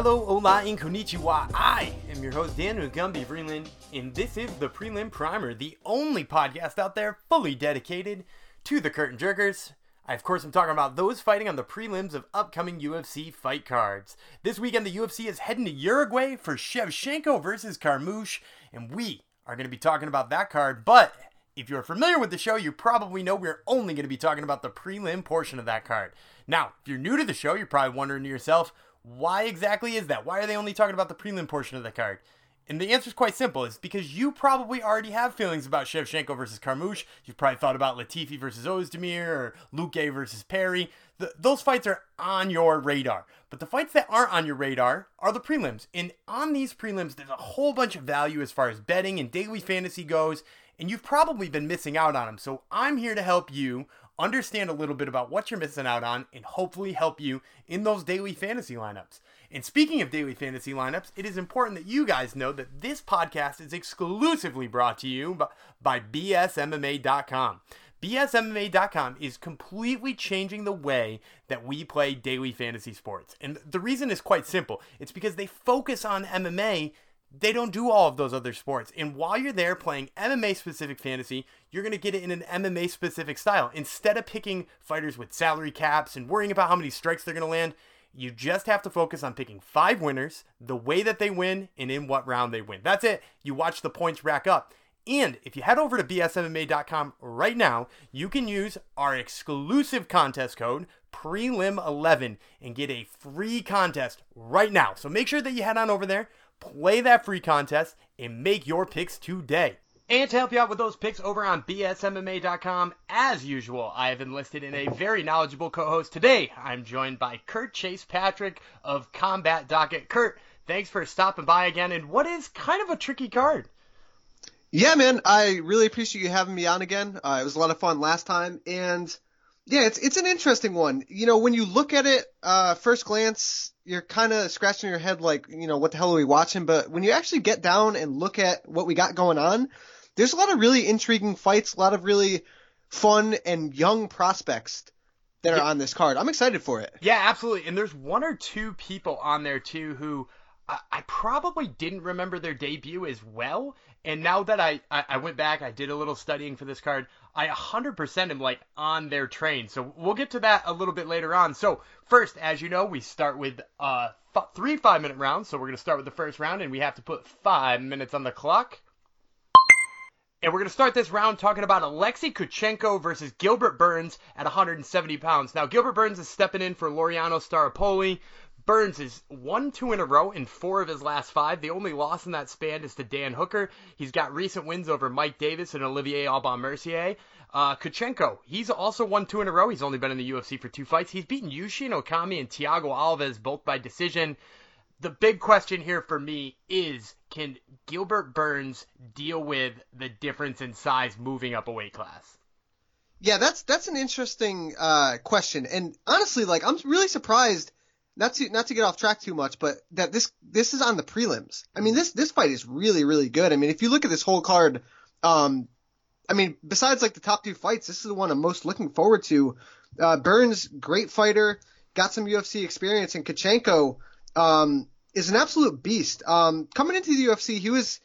Hello, hola, and konnichiwa. I am your host, Dan Gumby Freeland, and this is the Prelim Primer, the only podcast out there fully dedicated to the curtain jerkers. I, of course, am talking about those fighting on the prelims of upcoming UFC fight cards. This weekend, the UFC is heading to Uruguay for Shevchenko versus Carmouche, and we are going to be talking about that card. But if you're familiar with the show, you probably know we're only going to be talking about the prelim portion of that card. Now, if you're new to the show, you're probably wondering to yourself, why exactly is that? Why are they only talking about the prelim portion of the card? And the answer is quite simple. It's because you probably already have feelings about Shevchenko versus Carmouche. You've probably thought about Latifi versus Ozdemir or Luque versus Perry. The, those fights are on your radar. But the fights that aren't on your radar are the prelims. And on these prelims, there's a whole bunch of value as far as betting and daily fantasy goes. And you've probably been missing out on them. So I'm here to help you understand a little bit about what you're missing out on and hopefully help you in those daily fantasy lineups. And speaking of daily fantasy lineups, it is important that you guys know that this podcast is exclusively brought to you by, BSMMA.com. BSMMA.com is completely changing the way that we play daily fantasy sports. And the reason is quite simple it's because they focus on MMA they don't do all of those other sports. And while you're there playing MMA specific fantasy, you're going to get it in an MMA specific style. Instead of picking fighters with salary caps and worrying about how many strikes they're going to land, you just have to focus on picking five winners, the way that they win, and in what round they win. That's it. You watch the points rack up. And if you head over to bsmma.com right now, you can use our exclusive contest code prelim11 and get a free contest right now. So make sure that you head on over there, play that free contest, and make your picks today. And to help you out with those picks over on BSMMA.com, as usual, I have enlisted in a very knowledgeable co-host today. I'm joined by Kurt Chase Patrick of Combat Docket. Kurt, thanks for stopping by again. And what is kind of a tricky card? Yeah, man, I really appreciate you having me on again. Uh, it was a lot of fun last time, and yeah, it's it's an interesting one. You know, when you look at it, uh, first glance, you're kind of scratching your head like, you know, what the hell are we watching? But when you actually get down and look at what we got going on, there's a lot of really intriguing fights, a lot of really fun and young prospects that are on this card. I'm excited for it. Yeah, absolutely. And there's one or two people on there too who I, probably didn't remember their debut as well. And now that I, I, went back, I did a little studying for this card. I 100% am like on their train. So we'll get to that a little bit later on. So first, as you know, we start with uh three five minute rounds. So we're gonna start with the first round, and we have to put five minutes on the clock. And we're going to start this round talking about Alexei Kunchenko versus Gilbert Burns at 170 pounds. Now, Gilbert Burns is stepping in for Laureano Staropoli. Burns is one two in a row in four of his last five. The only loss in that span is to Dan Hooker. He's got recent wins over Mike Davis and Olivier Aubin Mercier. Uh, Kunchenko, he's also won two in a row. He's only been in the UFC for two fights. He's beaten Yushin Okami and Thiago Alves both by decision the big question here for me is can Gilbert Burns deal with the difference in size moving up a weight class? Yeah, that's that's an interesting uh, question, and honestly, like I'm really surprised not to not to get off track too much, but that this this is on the prelims. I mean, this this fight is really really good. I mean, if you look at this whole card, um, I mean, besides like the top two fights, this is the one I'm most looking forward to. Uh, Burns, great fighter, got some UFC experience, and Kunchenko um, is an absolute beast. Um, coming into the UFC, he was,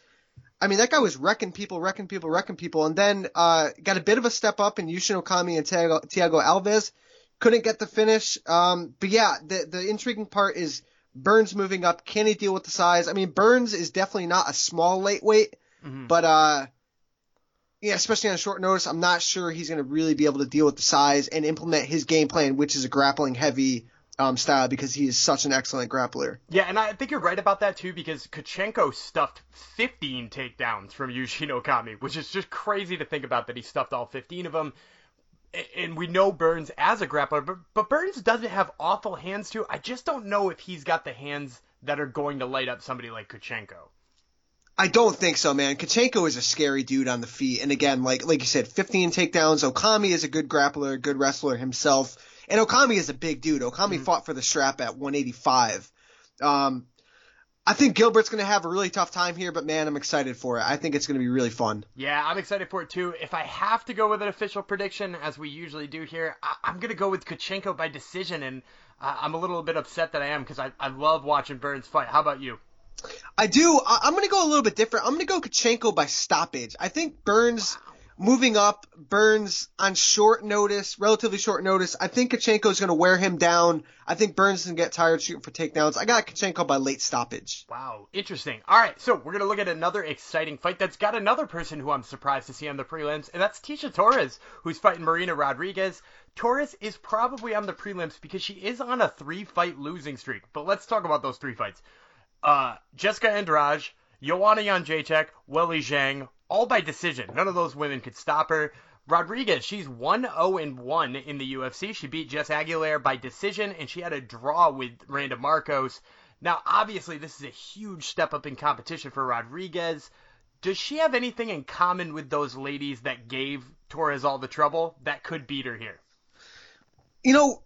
I mean, that guy was wrecking people, wrecking people, wrecking people, and then uh, got a bit of a step up in Yushin Okami and Thiago, Thiago Alves. Couldn't get the finish. Um, but yeah, the the intriguing part is Burns moving up. Can he deal with the size? I mean, Burns is definitely not a small lightweight, mm-hmm. but uh, yeah, especially on short notice, I'm not sure he's going to really be able to deal with the size and implement his game plan, which is a grappling heavy um, style because he is such an excellent grappler. Yeah, and I think you're right about that too because Kunchenko stuffed 15 takedowns from Yushin Okami, which is just crazy to think about that he stuffed all 15 of them. And we know Burns as a grappler, but, but Burns doesn't have awful hands too. I just don't know if he's got the hands that are going to light up somebody like Kunchenko. I don't think so, man. Kunchenko is a scary dude on the feet, and again, like like you said, 15 takedowns. Okami is a good grappler, a good wrestler himself. And Okami is a big dude. Okami mm-hmm. fought for the strap at 185. Um, I think Gilbert's going to have a really tough time here, but man, I'm excited for it. I think it's going to be really fun. Yeah, I'm excited for it too. If I have to go with an official prediction, as we usually do here, I- am going to go with Kunchenko by decision, and uh, I'm a little bit upset that I am because I-, I love watching Burns fight. How about you? I do. I- I'm going to go a little bit different. I'm going to go Kunchenko by stoppage. I think Burns. Wow moving up, Burns on short notice, relatively short notice. I think Kunchenko is going to wear him down. I think Burns to get tired shooting for takedowns. I got Kunchenko by late stoppage. Wow, interesting. All right, so we're going to look at another exciting fight that's got another person who I'm surprised to see on the prelims, and that's Tecia Torres, who's fighting Marina Rodriguez. Torres is probably on the prelims because she is on a three-fight losing streak. But let's talk about those three fights. Uh, Jessica Andrade, Joanna Jędrzejczyk, Weili Zhang, all by decision. None of those women could stop her. Rodriguez, she's 1-0 and 1 in the UFC. She beat Jess Aguilar by decision, and she had a draw with Randa Marcos. Now, obviously, this is a huge step up in competition for Rodriguez. Does she have anything in common with those ladies that gave Torres all the trouble that could beat her here? You know,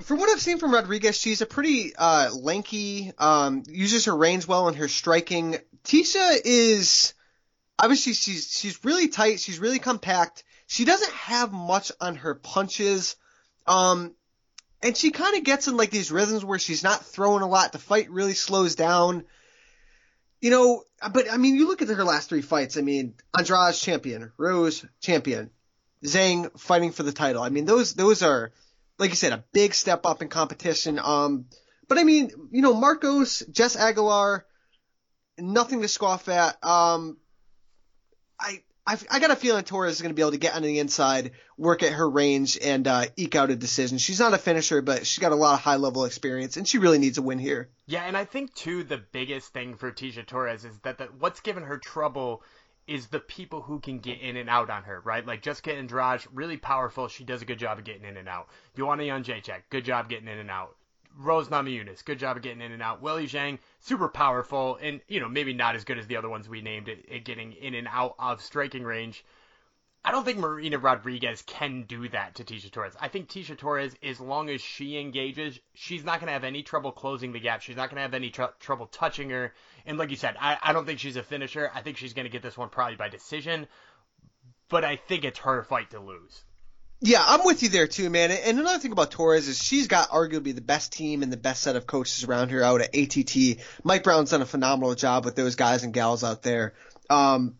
from what I've seen from Rodriguez, she's a pretty uh, lanky, um, uses her range well in her striking. Tecia is obviously she's she's really tight. She's really compact. She doesn't have much on her punches. Um, and she kind of gets in like these rhythms where she's not throwing a lot. The fight really slows down. You know, but I mean, you look at her last three fights. I mean, Andrade champion, Rose champion, Zhang fighting for the title. I mean, those those are, like you said, a big step up in competition. Um, but I mean, you know, Marcos, Jess Aguilar, nothing to scoff at. Um, I, I, I got a feeling Torres is going to be able to get on the inside, work at her range, and uh, eke out a decision. She's not a finisher, but she's got a lot of high level experience, and she really needs a win here. Yeah, and I think too the biggest thing for Tecia Torres is that the, what's given her trouble is the people who can get in and out on her, right? Like Jessica Andrade, really powerful. She does a good job of getting in and out. Joanna Jędrzejczyk, good job getting in and out. Rose Namajunas, good job of getting in and out. Weili Zhang, super powerful, and you know maybe not as good as the other ones we named at, at getting in and out of striking range. I don't think Marina Rodriguez can do that to Tecia Torres. I think Tecia Torres, as long as she engages, she's not going to have any trouble closing the gap. She's not going to have any tr- trouble touching her. And like you said, I, I don't think she's a finisher. I think she's going to get this one probably by decision. But I think it's her fight to lose. Yeah, I'm with you there too, man. And another thing about Torres is she's got arguably the best team and the best set of coaches around her out at ATT. Mike Brown's done a phenomenal job with those guys and gals out there. Um,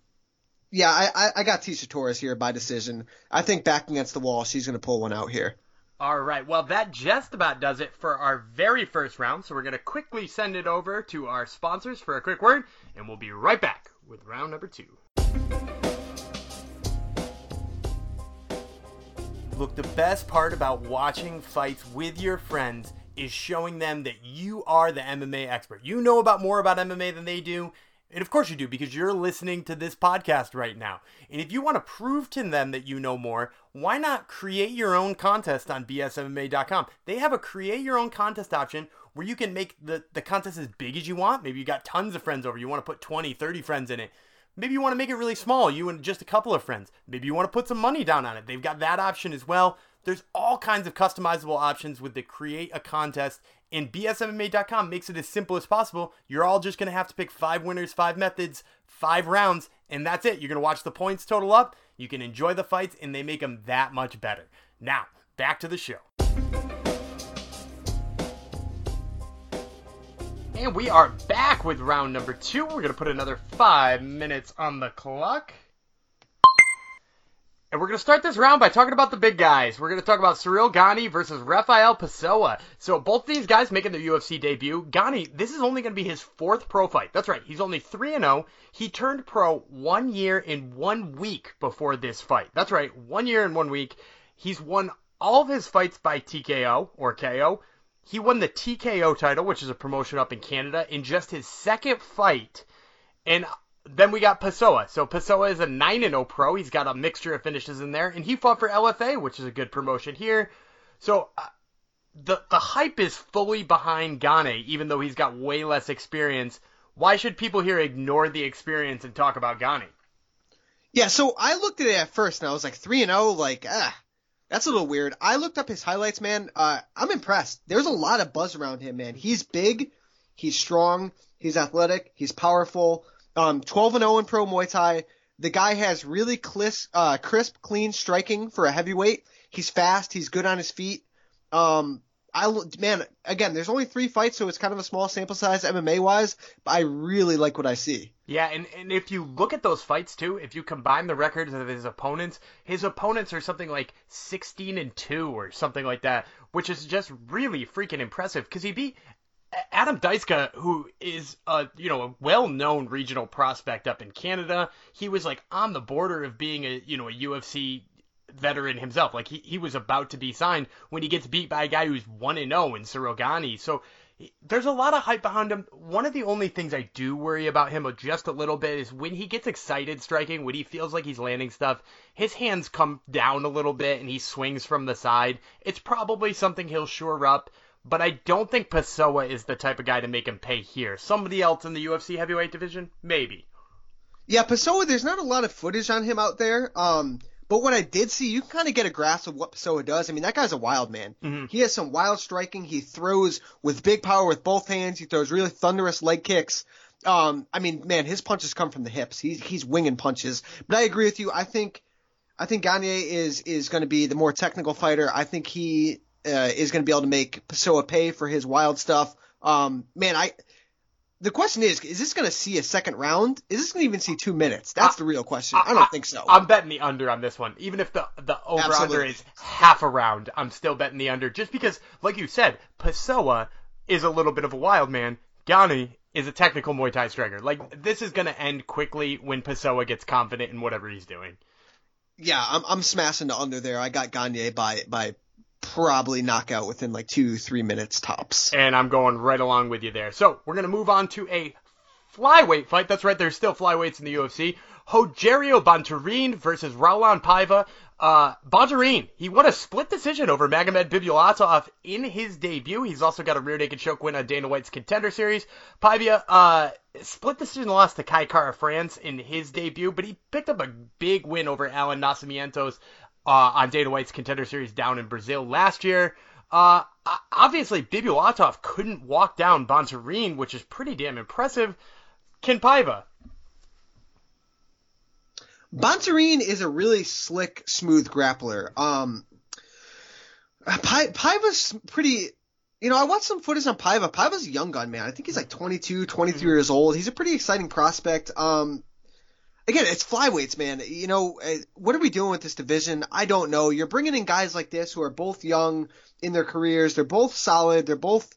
yeah, I, I got Tecia Torres here by decision. I think back against the wall, she's going to pull one out here. All right. Well, that just about does it for our very first round. So we're going to quickly send it over to our sponsors for a quick word, and we'll be right back with round number two. Look, the best part about watching fights with your friends is showing them that you are the MMA expert. You know about more about MMA than they do. And of course you do because you're listening to this podcast right now. And if you want to prove to them that you know more, why not create your own contest on bsmma.com? They have a create your own contest option where you can make the, the contest as big as you want. Maybe you got tons of friends over, you want to put 20, 30 friends in it. Maybe you want to make it really small, you and just a couple of friends. Maybe you want to put some money down on it. They've got that option as well. There's all kinds of customizable options with the create a contest, and bsmma.com makes it as simple as possible. You're all just going to have to pick five winners, five methods, five rounds, and that's it. You're going to watch the points total up. You can enjoy the fights, and they make them that much better. Now, back to the show. And we are back with round number two. We're going to put another five minutes on the clock. And we're going to start this round by talking about the big guys. We're going to talk about Ciryl Gane versus Rafael Pessoa. So both these guys making their UFC debut. Gane, this is only going to be his fourth pro fight. That's right. He's only 3-0. He turned pro one year in one week before this fight. That's right. One year in one week. He's won all of his fights by TKO or KO. He won the TKO title, which is a promotion up in Canada, in just his second fight. And then we got Pessoa. So Pessoa is a 9 0 pro. He's got a mixture of finishes in there. And he fought for LFA, which is a good promotion here. So uh, the, the hype is fully behind Gane, even though he's got way less experience. Why should people here ignore the experience and talk about Gane? Yeah, so I looked at it at first and I was like 3 and 0, like, ah, that's a little weird. I looked up his highlights, man. Uh, I'm impressed. There's a lot of buzz around him, man. He's big. He's strong. He's athletic. He's powerful. Um, 12 and 0 in pro Muay Thai. The guy has really crisp, uh, crisp, clean striking for a heavyweight. He's fast. He's good on his feet. Um, I man, again, there's only three fights, so it's kind of a small sample size MMA wise. But I really like what I see. Yeah, and, and if you look at those fights too, if you combine the records of his opponents, his opponents are something like 16 and two or something like that, which is just really freaking impressive. Because he beat Adam Dyczka, who is a you know a well-known regional prospect up in Canada. He was like on the border of being a you know a UFC veteran himself. Like he, he was about to be signed when he gets beat by a guy who's one and zero oh in Ciryl Gane. So there's a lot of hype behind him. One of the only things I do worry about him just a little bit is when he gets excited striking, when he feels like he's landing stuff, his hands come down a little bit and he swings from the side. It's probably something he'll shore up. But I don't think Pessoa is the type of guy to make him pay here. Somebody else in the UFC heavyweight division, maybe. Yeah, Pessoa. There's not a lot of footage on him out there. Um, but what I did see, you can kind of get a grasp of what Pessoa does. I mean, that guy's a wild man. Mm-hmm. He has some wild striking. He throws with big power with both hands. He throws really thunderous leg kicks. Um, I mean, man, his punches come from the hips. He's he's winging punches. But I agree with you. I think I think Gane is is going to be the more technical fighter. I think he uh, is going to be able to make Pessoa pay for his wild stuff. Um, man, I the question is, is this going to see a second round? Is this going to even see two minutes? That's I, the real question. I, I don't I, think so. I'm betting the under on this one. Even if the the over under is half a round, I'm still betting the under. Just because, like you said, Pessoa is a little bit of a wild man. Gane is a technical Muay Thai striker. Like this is going to end quickly when Pessoa gets confident in whatever he's doing. Yeah, I'm I'm smashing the under there. I got Gane by by probably knock out within like two, three minutes tops. And I'm going right along with you there. So we're going to move on to a flyweight fight. That's right, there's still flyweights in the UFC. Rogerio Bontorin versus Raulian Paiva. Uh, Bontorin, he won a split decision over Magomed Bibulatov in his debut. He's also got a rear naked choke win on Dana White's Contender Series. Paiva, uh, split decision loss to Kai Kara-France in his debut, but he picked up a big win over Allan Nascimento uh, on Dana White's Contender Series down in Brazil last year. Uh, obviously, Bibulatov couldn't walk down Bontorin, which is pretty damn impressive. Ken Paiva. Is a really slick, smooth grappler. Um, Paiva's pretty. You know, I watched some footage on Paiva. Paiva's a young gun, man. I think he's like 22, 23 mm-hmm. years old. He's a pretty exciting prospect. Um, again, it's flyweights, man. You know, uh, what are we doing with this division? I don't know. You're bringing in guys like this who are both young in their careers. They're both solid. They're both,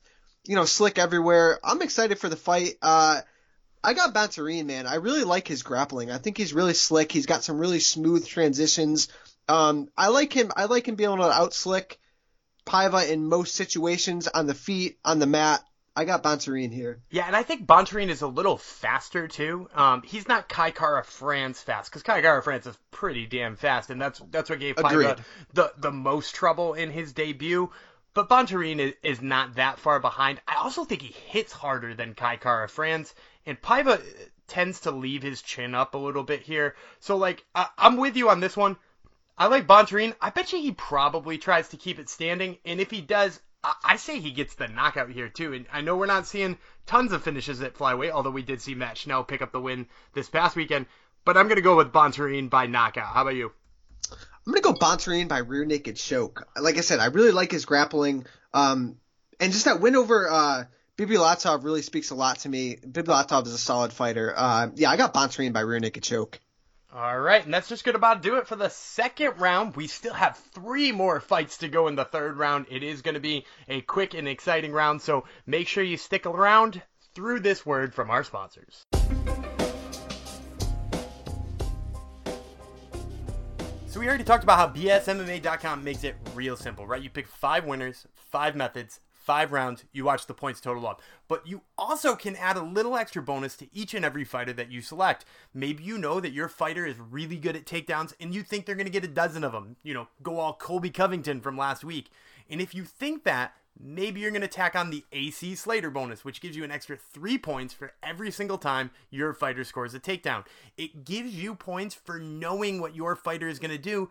you know, slick everywhere. I'm excited for the fight. Uh, I got Bontorin, man. I really like his grappling. I think he's really slick. He's got some really smooth transitions. Um, I like him. I like him being able to out slick Paiva in most situations on the feet, on the mat. I got Bontorin here. Yeah, and I think Bontorin is a little faster too. Um, he's not Kai Kara-France fast because Kai Kara-France is pretty damn fast, and that's that's what gave Paiva the the most trouble in his debut. But Bontorin is, is not that far behind. I also think he hits harder than Kai Kara-France, and Paiva tends to leave his chin up a little bit here. So like, I, I'm with you on this one. I like Bontorin. I bet you he probably tries to keep it standing, and if he does, I say he gets the knockout here too, and I know we're not seeing tons of finishes at flyweight, although we did see Matt Schnell pick up the win this past weekend. But I'm gonna go with Bontorin by knockout. How about you? I'm gonna go Bontorin by rear naked choke. Like I said, I really like his grappling, um, and just that win over uh, Bibulatov really speaks a lot to me. Bibulatov is a solid fighter. Uh, yeah, I got Bontorin by rear naked choke. All right, and that's just going to about do it for the second round. We still have three more fights to go in the third round. It is going to be a quick and exciting round, so make sure you stick around through this word from our sponsors. So we already talked about how BSMMA.com makes it real simple, right? You pick five winners, five methods, five rounds, you watch the points total up. But you also can add a little extra bonus to each and every fighter that you select. Maybe you know that your fighter is really good at takedowns and you think they're going to get a dozen of them. You know, go all Colby Covington from last week. And if you think that, maybe you're going to tack on the AC Slater bonus, which gives you an extra three points for every single time your fighter scores a takedown. It gives you points for knowing what your fighter is going to do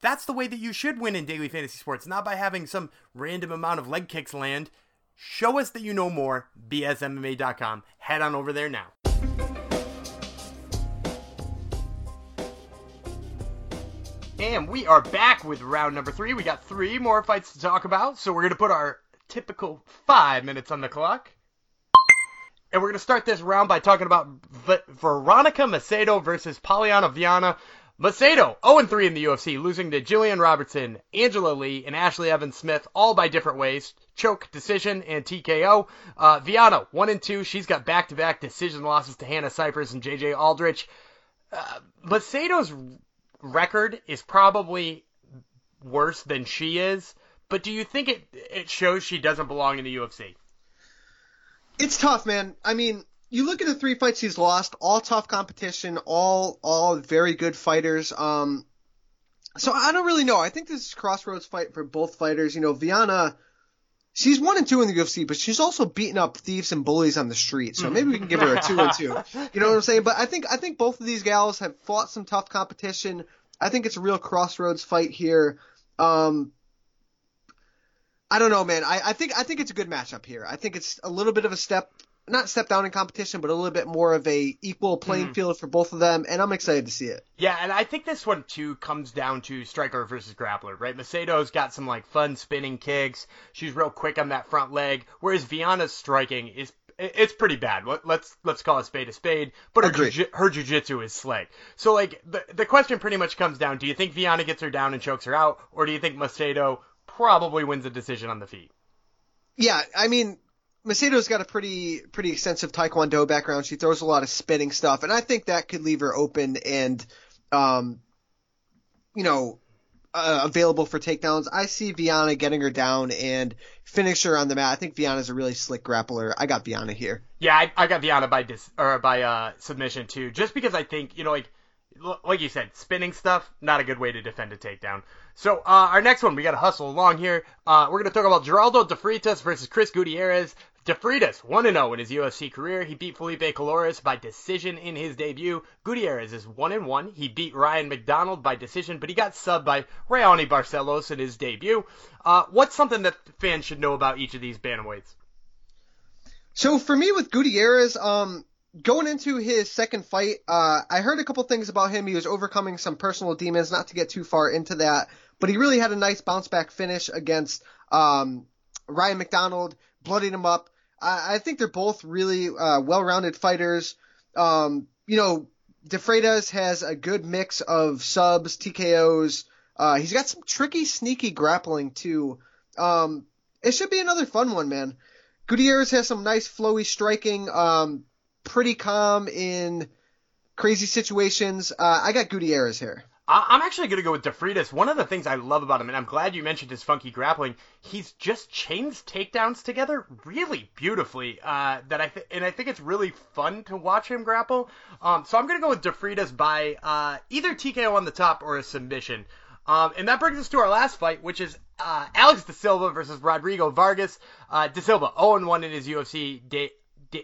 that's the way that you should win in daily fantasy sports, not by having some random amount of leg kicks land. Show us that you know more. BSMMA.com. Head on over there now. And we are back with round number three. We got three more fights to talk about, so we're going to put our typical five minutes on the clock. And we're going to start this round by talking about v- Veronica Macedo versus Polyana Viana. Macedo, 0-3 in the UFC, losing to Jillian Robertson, Angela Lee, and Ashley Evans Smith, all by different ways. Choke, decision, and TKO. Uh, Viana, 1-2. She's got back-to-back decision losses to Hannah Cifers and JJ Aldrich. Uh, Macedo's record is probably worse than she is, but do you think it, it shows she doesn't belong in the UFC? It's tough, man. I mean, you look at the three fights he's lost, all tough competition, all all very good fighters. Um, so I don't really know. I think this is crossroads fight for both fighters. You know, Viana, she's one and two in the UFC, but she's also beating up thieves and bullies on the street. So maybe we can give her a two and two. You know what I'm saying? But I think I think both of these gals have fought some tough competition. I think it's a real crossroads fight here. Um, I don't know, man. I, I think I think it's a good matchup here. I think it's a little bit of a step, not step down in competition, but a little bit more of a equal playing Mhm. field for both of them, and I'm excited to see it. Yeah, and I think this one too comes down to striker versus grappler, right? Macedo's got some like fun spinning kicks. She's real quick on that front leg, whereas Viana's striking is it's pretty bad. Let- Let's let's call a spade a spade. But her Agreed. jiu- her jujitsu is slick. So like the the question pretty much comes down: Do you think Viana gets her down and chokes her out, or do you think Macedo probably wins a decision on the feet? Yeah, I mean, Macedo's got a pretty pretty extensive Taekwondo background. She throws a lot of spinning stuff, and I think that could leave her open and, um, you know, uh, available for takedowns. I see Viana getting her down and finish her on the mat. I think Viana's a really slick grappler. I got Viana here. Yeah, I, I got Viana by dis or by uh submission too, just because I think you know like like you said, spinning stuff not a good way to defend a takedown. So uh, our next one, we got to hustle along here. Uh, we're gonna talk about Geraldo De Freitas versus Chris Gutierrez. De Freitas 1 0 in his UFC career. He beat Felipe Colares by decision in his debut. Gutierrez is 1 and 1. He beat Ryan McDonald by decision, but he got subbed by Raoni Barcelos in his debut. Uh, what's something that fans should know about each of these bantamweights? So for me with Gutierrez, um, going into his second fight, uh, I heard a couple things about him. He was overcoming some personal demons, not to get too far into that, but he really had a nice bounce back finish against, um, Ryan McDonald, bloodied him up. I, think they're both really, uh, well-rounded fighters. Um, you know, De Freitas has a good mix of subs, TKOs. Uh, he's got some tricky, sneaky grappling too. Um, it should be another fun one, man. Gutierrez has some nice flowy striking, um, pretty calm in crazy situations. Uh, I got Gutierrez here. I- I'm actually going to go with DeFreitas. One of the things I love about him, and I'm glad you mentioned his funky grappling, he's just chains takedowns together really beautifully. Uh, that I th- and I think it's really fun to watch him grapple. Um, so I'm going to go with DeFreitas by uh, either TKO on the top or a submission. Um, and that brings us to our last fight, which is uh, Alex De Silva versus Rodrigo Vargas. Uh, De Silva 0-1 in his UFC day,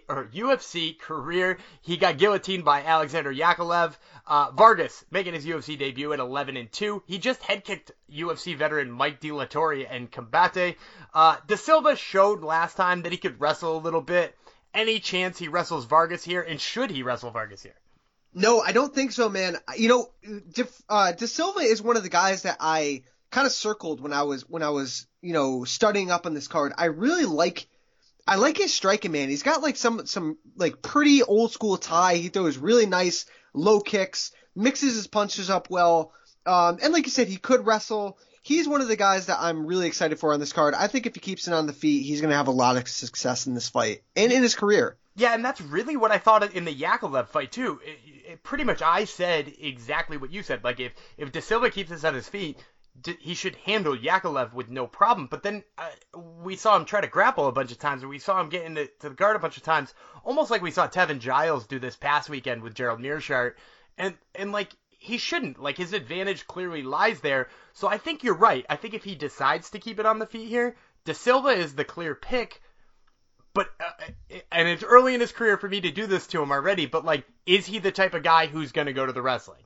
or UFC career. He got guillotined by Alexander Yakovlev. Uh, Vargas making his UFC debut at 11 and 2. He just head kicked UFC veteran Mike De La Torre and Combate. Uh, De Silva showed last time that he could wrestle a little bit. Any chance he wrestles Vargas here, and should he wrestle Vargas here? No, I don't think so, man. You know, De, uh, De Silva is one of the guys that I kind of circled when I was when I was you know studying up on this card. I really like. I like his striking, man. He's got like some some like pretty old school Thai. He throws really nice low kicks, mixes his punches up well, um, and like you said, he could wrestle. He's one of the guys that I'm really excited for on this card. I think if he keeps it on the feet, he's going to have a lot of success in this fight and in his career. Yeah, and that's really what I thought in the Yakovlev fight too. It, it, pretty much, I said exactly what you said. Like if if De Silva keeps this on his feet, d- he should handle Yakovlev with no problem. But then uh, we saw him try to grapple a bunch of times, and we saw him get into to the guard a bunch of times, almost like we saw Tevin Giles do this past weekend with Gerald Meerschaert. And and like he shouldn't. Like his advantage clearly lies there. So I think you're right. I think if he decides to keep it on the feet here, De Silva is the clear pick but uh, and it's early in his career for me to do this to him already. But like, is he the type of guy who's going to go to the wrestling?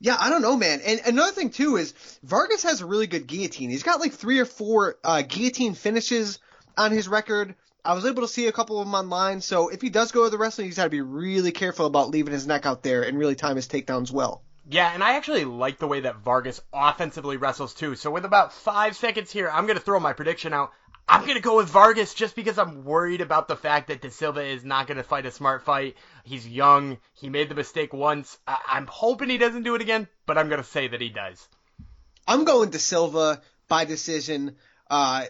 Yeah, I don't know, man. And another thing too is Vargas has a really good guillotine. He's got like three or four uh, guillotine finishes on his record. I was able to see a couple of them online. So if he does go to the wrestling, he's got to be really careful about leaving his neck out there and really time his takedowns well. Yeah, and I actually like the way that Vargas offensively wrestles too. So with about five seconds here, I'm gonna throw my prediction out. I'm gonna go with Vargas just because I'm worried about the fact that De Silva is not gonna fight a smart fight. He's young. He made the mistake once. I- I'm hoping he doesn't do it again, but I'm gonna say that he does. I'm going De Silva by decision. Uh,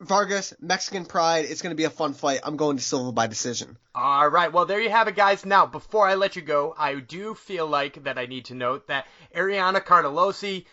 Vargas, Mexican Pride. It's going to be a fun fight. I'm going to Silva by decision. All right, well there you have it, guys. Now, before I let you go, I do feel like that I need to note that Ariane Carnelossi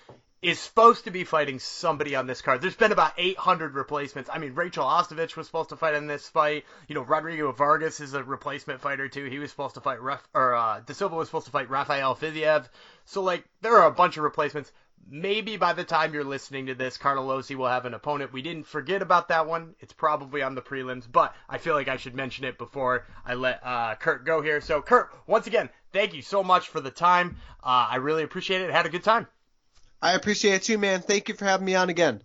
is supposed to be fighting somebody on this card. There's been about 800 replacements. I mean, Rachel Ostovich was supposed to fight in this fight. You know, Rodrigo Vargas is a replacement fighter too. He was supposed to fight Ref, or uh, De Silva was supposed to fight Rafael Fiziev. So like, there are a bunch of replacements. Maybe by the time you're listening to this, Carnelossi will have an opponent. We didn't forget about that one. It's probably on the prelims, but I feel like I should mention it before I let uh, Kurt go here. So, Kurt, once again, thank you so much for the time. Uh, I really appreciate it. Had a good time. I appreciate it too, man. Thank you for having me on again.